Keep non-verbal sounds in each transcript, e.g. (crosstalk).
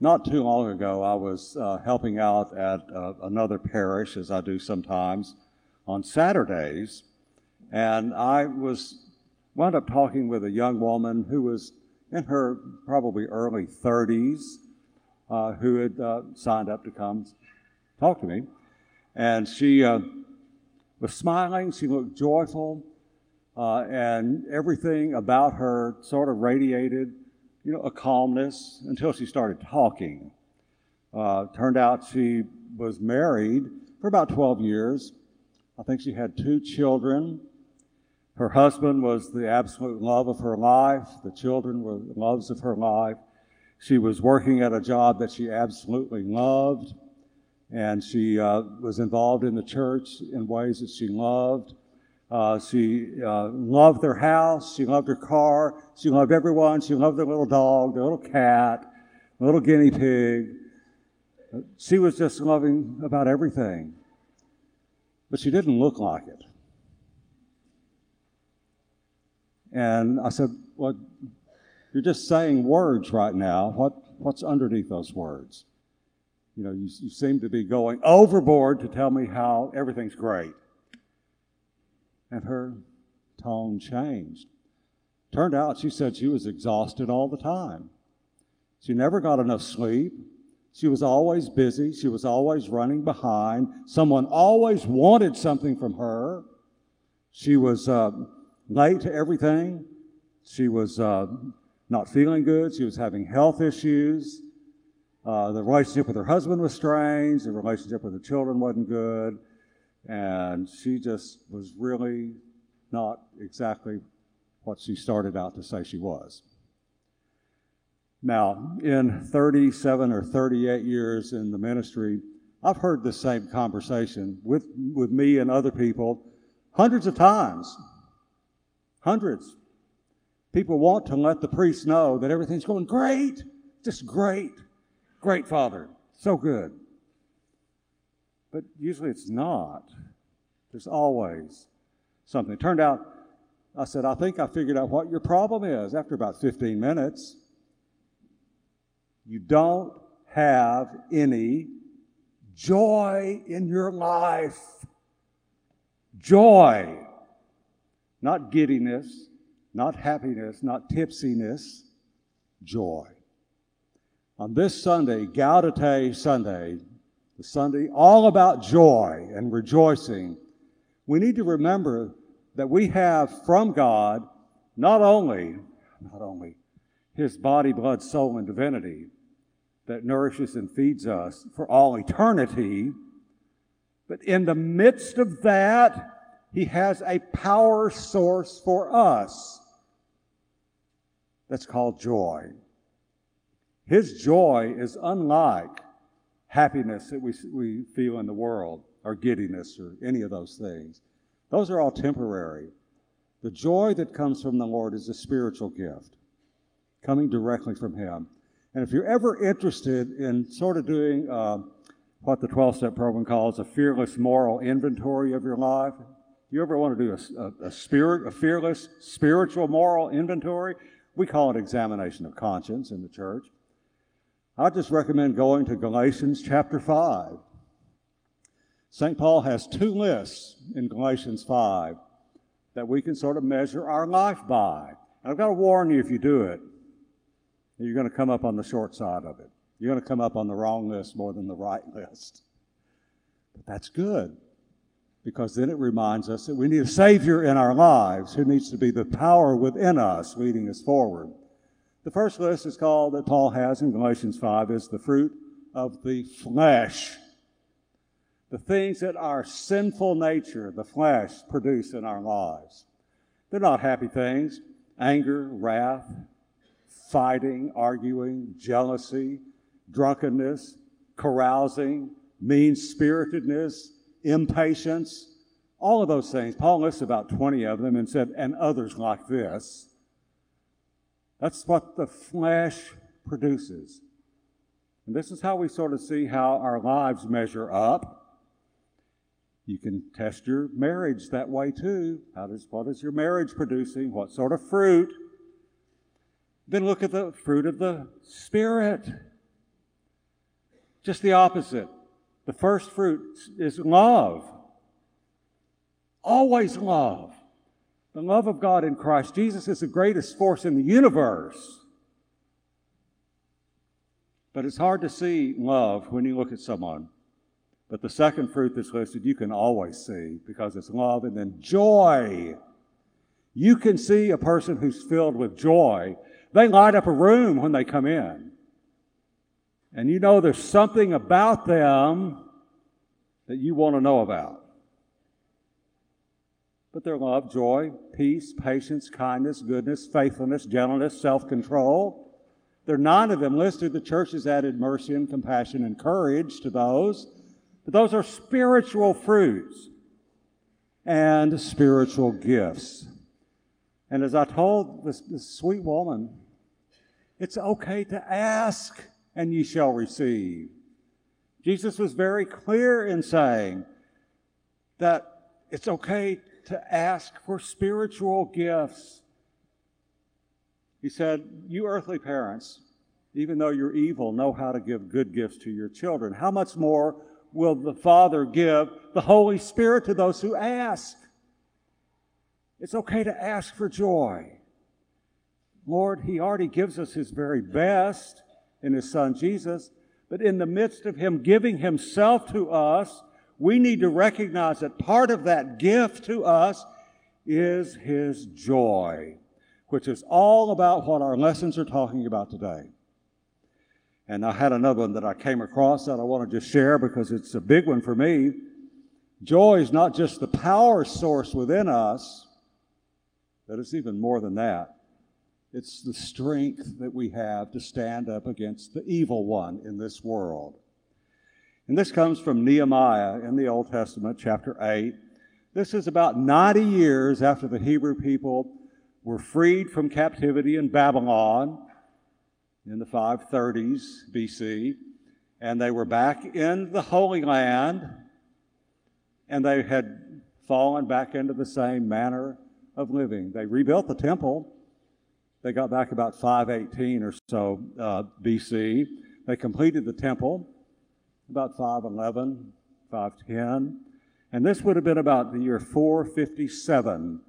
Not too long ago, I was uh, helping out at uh, another parish, as I do sometimes, on Saturdays, and I was wound up talking with a young woman who was in her probably early 30s, uh, who had uh, signed up to come talk to me, and she uh, was smiling. She looked joyful, uh, and everything about her sort of radiated you know, a calmness until she started talking. Uh, turned out she was married for about 12 years. I think she had two children. Her husband was the absolute love of her life. The children were the loves of her life. She was working at a job that she absolutely loved, and she uh, was involved in the church in ways that she loved. Uh, she uh, loved their house. She loved her car. She loved everyone. She loved their little dog, their little cat, little guinea pig. She was just loving about everything. But she didn't look like it. And I said, Well, you're just saying words right now. What, what's underneath those words? You know, you, you seem to be going overboard to tell me how everything's great and her tone changed. Turned out she said she was exhausted all the time. She never got enough sleep. She was always busy. She was always running behind. Someone always wanted something from her. She was uh, late to everything. She was uh, not feeling good. She was having health issues. Uh, the relationship with her husband was strange. The relationship with the children wasn't good. And she just was really not exactly what she started out to say she was. Now, in 37 or 38 years in the ministry, I've heard the same conversation with, with me and other people hundreds of times. Hundreds. People want to let the priest know that everything's going great, just great. Great, Father. So good. But usually it's not. There's always something. It turned out, I said, I think I figured out what your problem is after about 15 minutes. You don't have any joy in your life. Joy. Not giddiness, not happiness, not tipsiness, joy. On this Sunday, Gaudete Sunday, the Sunday all about joy and rejoicing, we need to remember that we have from God not only, not only his body, blood, soul, and divinity that nourishes and feeds us for all eternity, but in the midst of that, he has a power source for us that's called joy. His joy is unlike happiness that we, we feel in the world, or giddiness, or any of those things. Those are all temporary. The joy that comes from the Lord is a spiritual gift coming directly from Him. And if you're ever interested in sort of doing uh, what the 12 step program calls a fearless moral inventory of your life, you ever want to do a, a, a, spirit, a fearless spiritual moral inventory? We call it examination of conscience in the church. I just recommend going to Galatians chapter 5. St. Paul has two lists in Galatians 5 that we can sort of measure our life by. And I've got to warn you if you do it, you're going to come up on the short side of it. You're going to come up on the wrong list more than the right (laughs) list. But that's good because then it reminds us that we need a Savior in our lives who needs to be the power within us leading us forward. The first list is called, that Paul has in Galatians 5, is the fruit of the flesh. The things that our sinful nature, the flesh, produce in our lives. They're not happy things. Anger, wrath, fighting, arguing, jealousy, drunkenness, carousing, mean spiritedness, impatience, all of those things. Paul lists about 20 of them and said, and others like this. That's what the flesh produces. And this is how we sort of see how our lives measure up. You can test your marriage that way too. How does, what is your marriage producing? What sort of fruit? Then look at the fruit of the Spirit. Just the opposite. The first fruit is love. Always love. The love of God in Christ Jesus is the greatest force in the universe. But it's hard to see love when you look at someone. But the second fruit that's listed, you can always see because it's love and then joy. You can see a person who's filled with joy. They light up a room when they come in. And you know there's something about them that you want to know about. But their love, joy, peace, patience, kindness, goodness, faithfulness, gentleness, self control. There are nine of them listed. The church has added mercy and compassion and courage to those. But those are spiritual fruits and spiritual gifts. And as I told this, this sweet woman, it's okay to ask and ye shall receive. Jesus was very clear in saying that it's okay to ask for spiritual gifts. He said, You earthly parents, even though you're evil, know how to give good gifts to your children. How much more will the Father give the Holy Spirit to those who ask. It's okay to ask for joy. Lord, He already gives us His very best in His Son Jesus, but in the midst of Him giving Himself to us, we need to recognize that part of that gift to us is His joy, which is all about what our lessons are talking about today. And I had another one that I came across that I want to just share because it's a big one for me. Joy is not just the power source within us, but it's even more than that. It's the strength that we have to stand up against the evil one in this world. And this comes from Nehemiah in the Old Testament, chapter 8. This is about 90 years after the Hebrew people were freed from captivity in Babylon in the 530s BC, and they were back in the Holy Land, and they had fallen back into the same manner of living. They rebuilt the temple. They got back about 518 or so uh, BC. They completed the temple about 511, 510. And this would have been about the year 457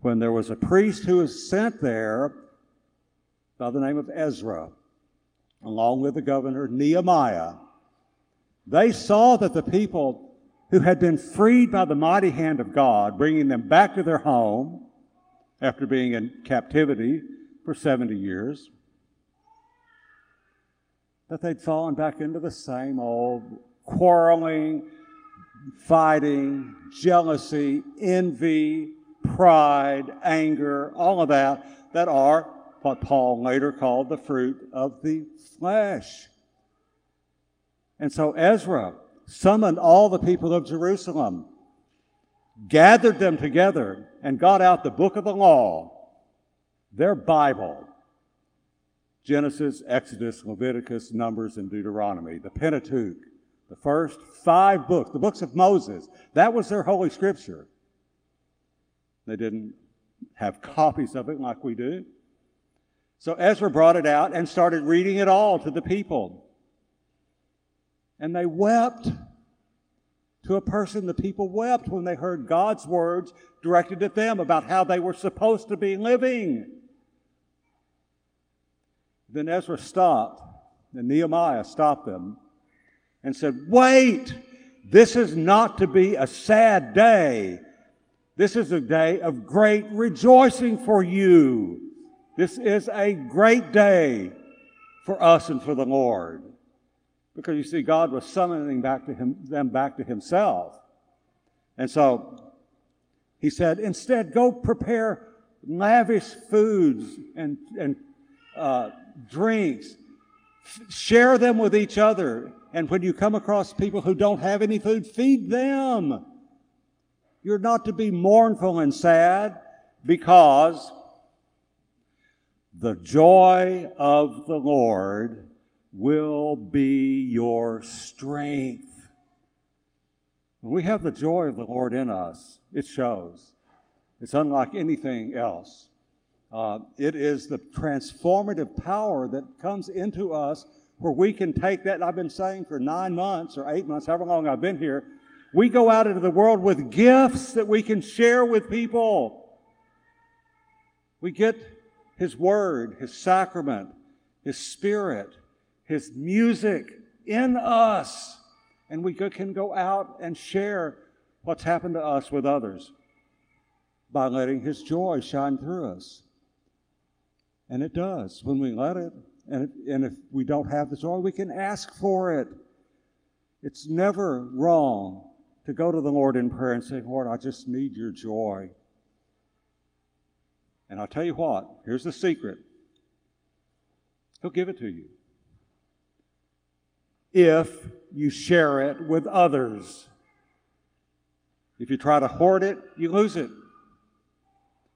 when there was a priest who was sent there by the name of Ezra, along with the governor Nehemiah, they saw that the people who had been freed by the mighty hand of God, bringing them back to their home after being in captivity for 70 years, that they'd fallen back into the same old quarreling, fighting, jealousy, envy, pride, anger, all of that, that are what Paul later called the fruit of the flesh. And so Ezra summoned all the people of Jerusalem, gathered them together, and got out the book of the law, their Bible Genesis, Exodus, Leviticus, Numbers, and Deuteronomy, the Pentateuch, the first five books, the books of Moses. That was their holy scripture. They didn't have copies of it like we do. So Ezra brought it out and started reading it all to the people. And they wept. To a person, the people wept when they heard God's words directed at them about how they were supposed to be living. Then Ezra stopped, and Nehemiah stopped them and said, Wait! This is not to be a sad day. This is a day of great rejoicing for you. This is a great day for us and for the Lord. Because you see, God was summoning back to him, them back to Himself. And so He said, instead, go prepare lavish foods and, and uh, drinks. Share them with each other. And when you come across people who don't have any food, feed them. You're not to be mournful and sad because the joy of the Lord will be your strength. When we have the joy of the Lord in us, it shows. It's unlike anything else. Uh, it is the transformative power that comes into us where we can take that. I've been saying for nine months or eight months, however long I've been here, we go out into the world with gifts that we can share with people. We get His Word, His sacrament, His Spirit, His music in us, and we can go out and share what's happened to us with others by letting His joy shine through us. And it does when we let it. And, if, and if we don't have the joy, we can ask for it. It's never wrong to go to the Lord in prayer and say, Lord, I just need your joy. And I'll tell you what, here's the secret He'll give it to you. If you share it with others. If you try to hoard it, you lose it.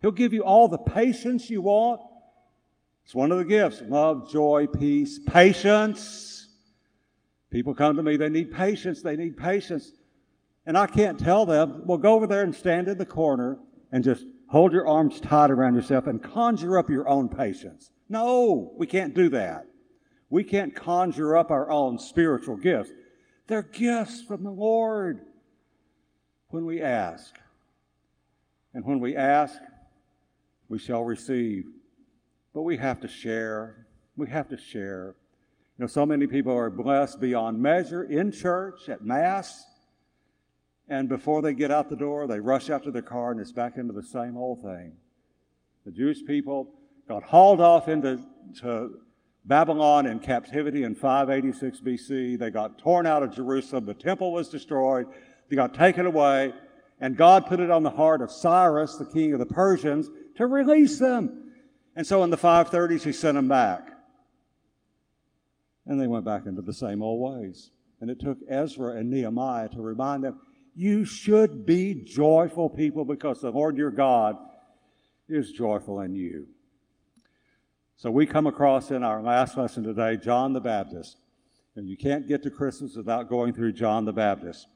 He'll give you all the patience you want. It's one of the gifts love, joy, peace, patience. People come to me, they need patience, they need patience. And I can't tell them, well, go over there and stand in the corner and just hold your arms tight around yourself and conjure up your own patience. No, we can't do that. We can't conjure up our own spiritual gifts. They're gifts from the Lord when we ask. And when we ask, we shall receive. But we have to share. We have to share. You know, so many people are blessed beyond measure in church, at Mass, and before they get out the door, they rush out to their car and it's back into the same old thing. The Jewish people got hauled off into Babylon in captivity in 586 BC. They got torn out of Jerusalem. The temple was destroyed. They got taken away. And God put it on the heart of Cyrus, the king of the Persians, to release them. And so in the 530s, he sent them back. And they went back into the same old ways. And it took Ezra and Nehemiah to remind them you should be joyful people because the Lord your God is joyful in you. So we come across in our last lesson today John the Baptist. And you can't get to Christmas without going through John the Baptist,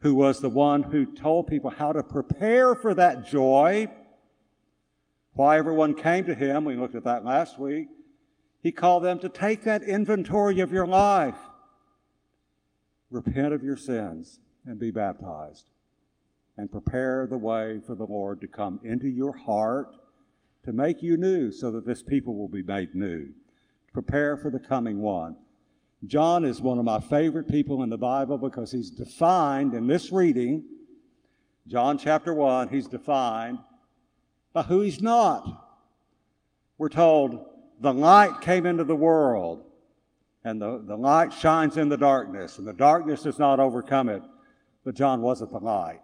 who was the one who told people how to prepare for that joy. Why everyone came to him, we looked at that last week. He called them to take that inventory of your life, repent of your sins, and be baptized and prepare the way for the Lord to come into your heart to make you new so that this people will be made new. Prepare for the coming one. John is one of my favorite people in the Bible because he's defined in this reading, John chapter 1, he's defined by who he's not. We're told the light came into the world, and the, the light shines in the darkness, and the darkness does not overcome it but John wasn't the light.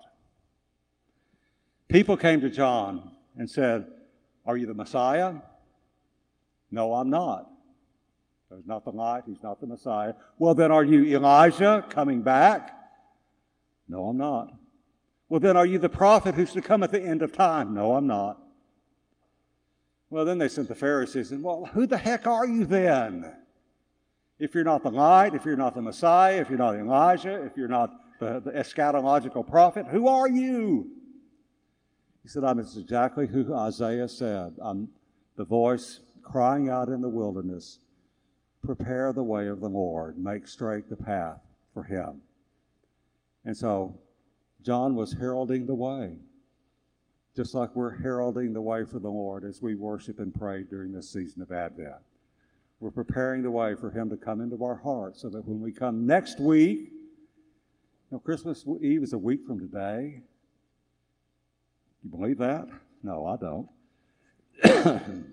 People came to John and said, Are you the Messiah? No, I'm not. He's not the light, he's not the Messiah. Well, then are you Elijah coming back? No, I'm not. Well, then are you the prophet who's to come at the end of time? No, I'm not. Well, then they sent the Pharisees and, well, who the heck are you then? If you're not the light, if you're not the Messiah, if you're not Elijah, if you're not the, eschatological prophet, Who are you? He said, I'm exactly who Isaiah said. I'm the voice crying out in the wilderness, Prepare the way of the Lord, make straight the path for him. And so John was heralding the way, just like we're heralding the way for the Lord as we worship and pray during this season of Advent. We're preparing the way for him to come into our hearts so that when we come next week, know, Christmas Eve is a week from today. You believe that? No, I don't. (coughs)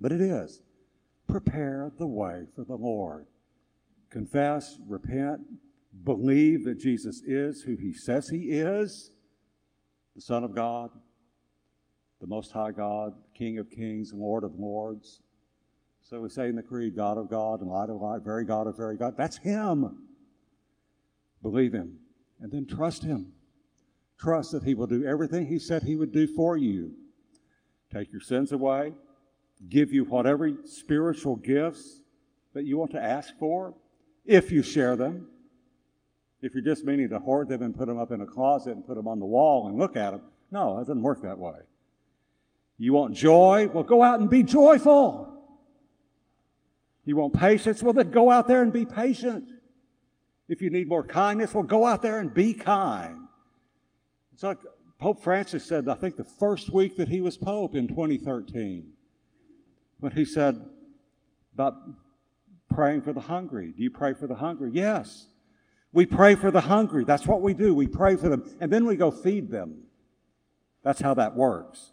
but it is. Prepare the way for the Lord. Confess, repent, believe that Jesus is who he says he is the Son of God, the Most High God, King of kings, Lord of lords. So we say in the Creed, God of God and light of light, very God of very God. That's Him. Believe Him. And then trust Him. Trust that He will do everything He said He would do for you. Take your sins away, give you whatever spiritual gifts that you want to ask for, if you share them. If you're just meaning to hoard them and put them up in a closet and put them on the wall and look at them, no, it doesn't work that way. You want joy? Well, go out and be joyful. You want patience? Well, then go out there and be patient. If you need more kindness, well, go out there and be kind. It's like Pope Francis said, I think the first week that he was Pope in 2013, when he said about praying for the hungry. Do you pray for the hungry? Yes. We pray for the hungry. That's what we do. We pray for them, and then we go feed them. That's how that works.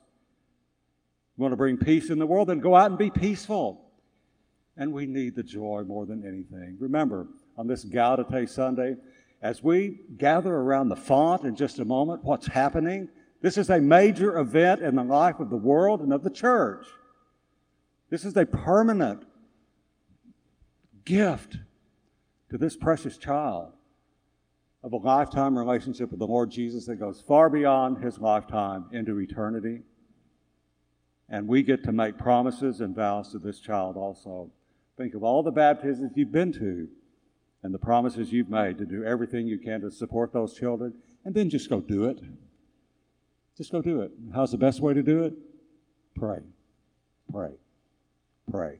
You want to bring peace in the world? Then go out and be peaceful. And we need the joy more than anything. Remember, on this Gaudete Sunday, as we gather around the font in just a moment, what's happening? This is a major event in the life of the world and of the church. This is a permanent gift to this precious child of a lifetime relationship with the Lord Jesus that goes far beyond his lifetime into eternity. And we get to make promises and vows to this child also. Think of all the baptisms you've been to and the promises you've made to do everything you can to support those children, and then just go do it. Just go do it. How's the best way to do it? Pray. Pray. Pray.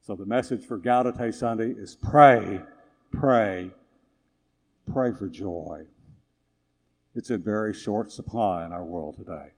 So the message for Gaudete Sunday is pray, pray, pray for joy. It's in very short supply in our world today.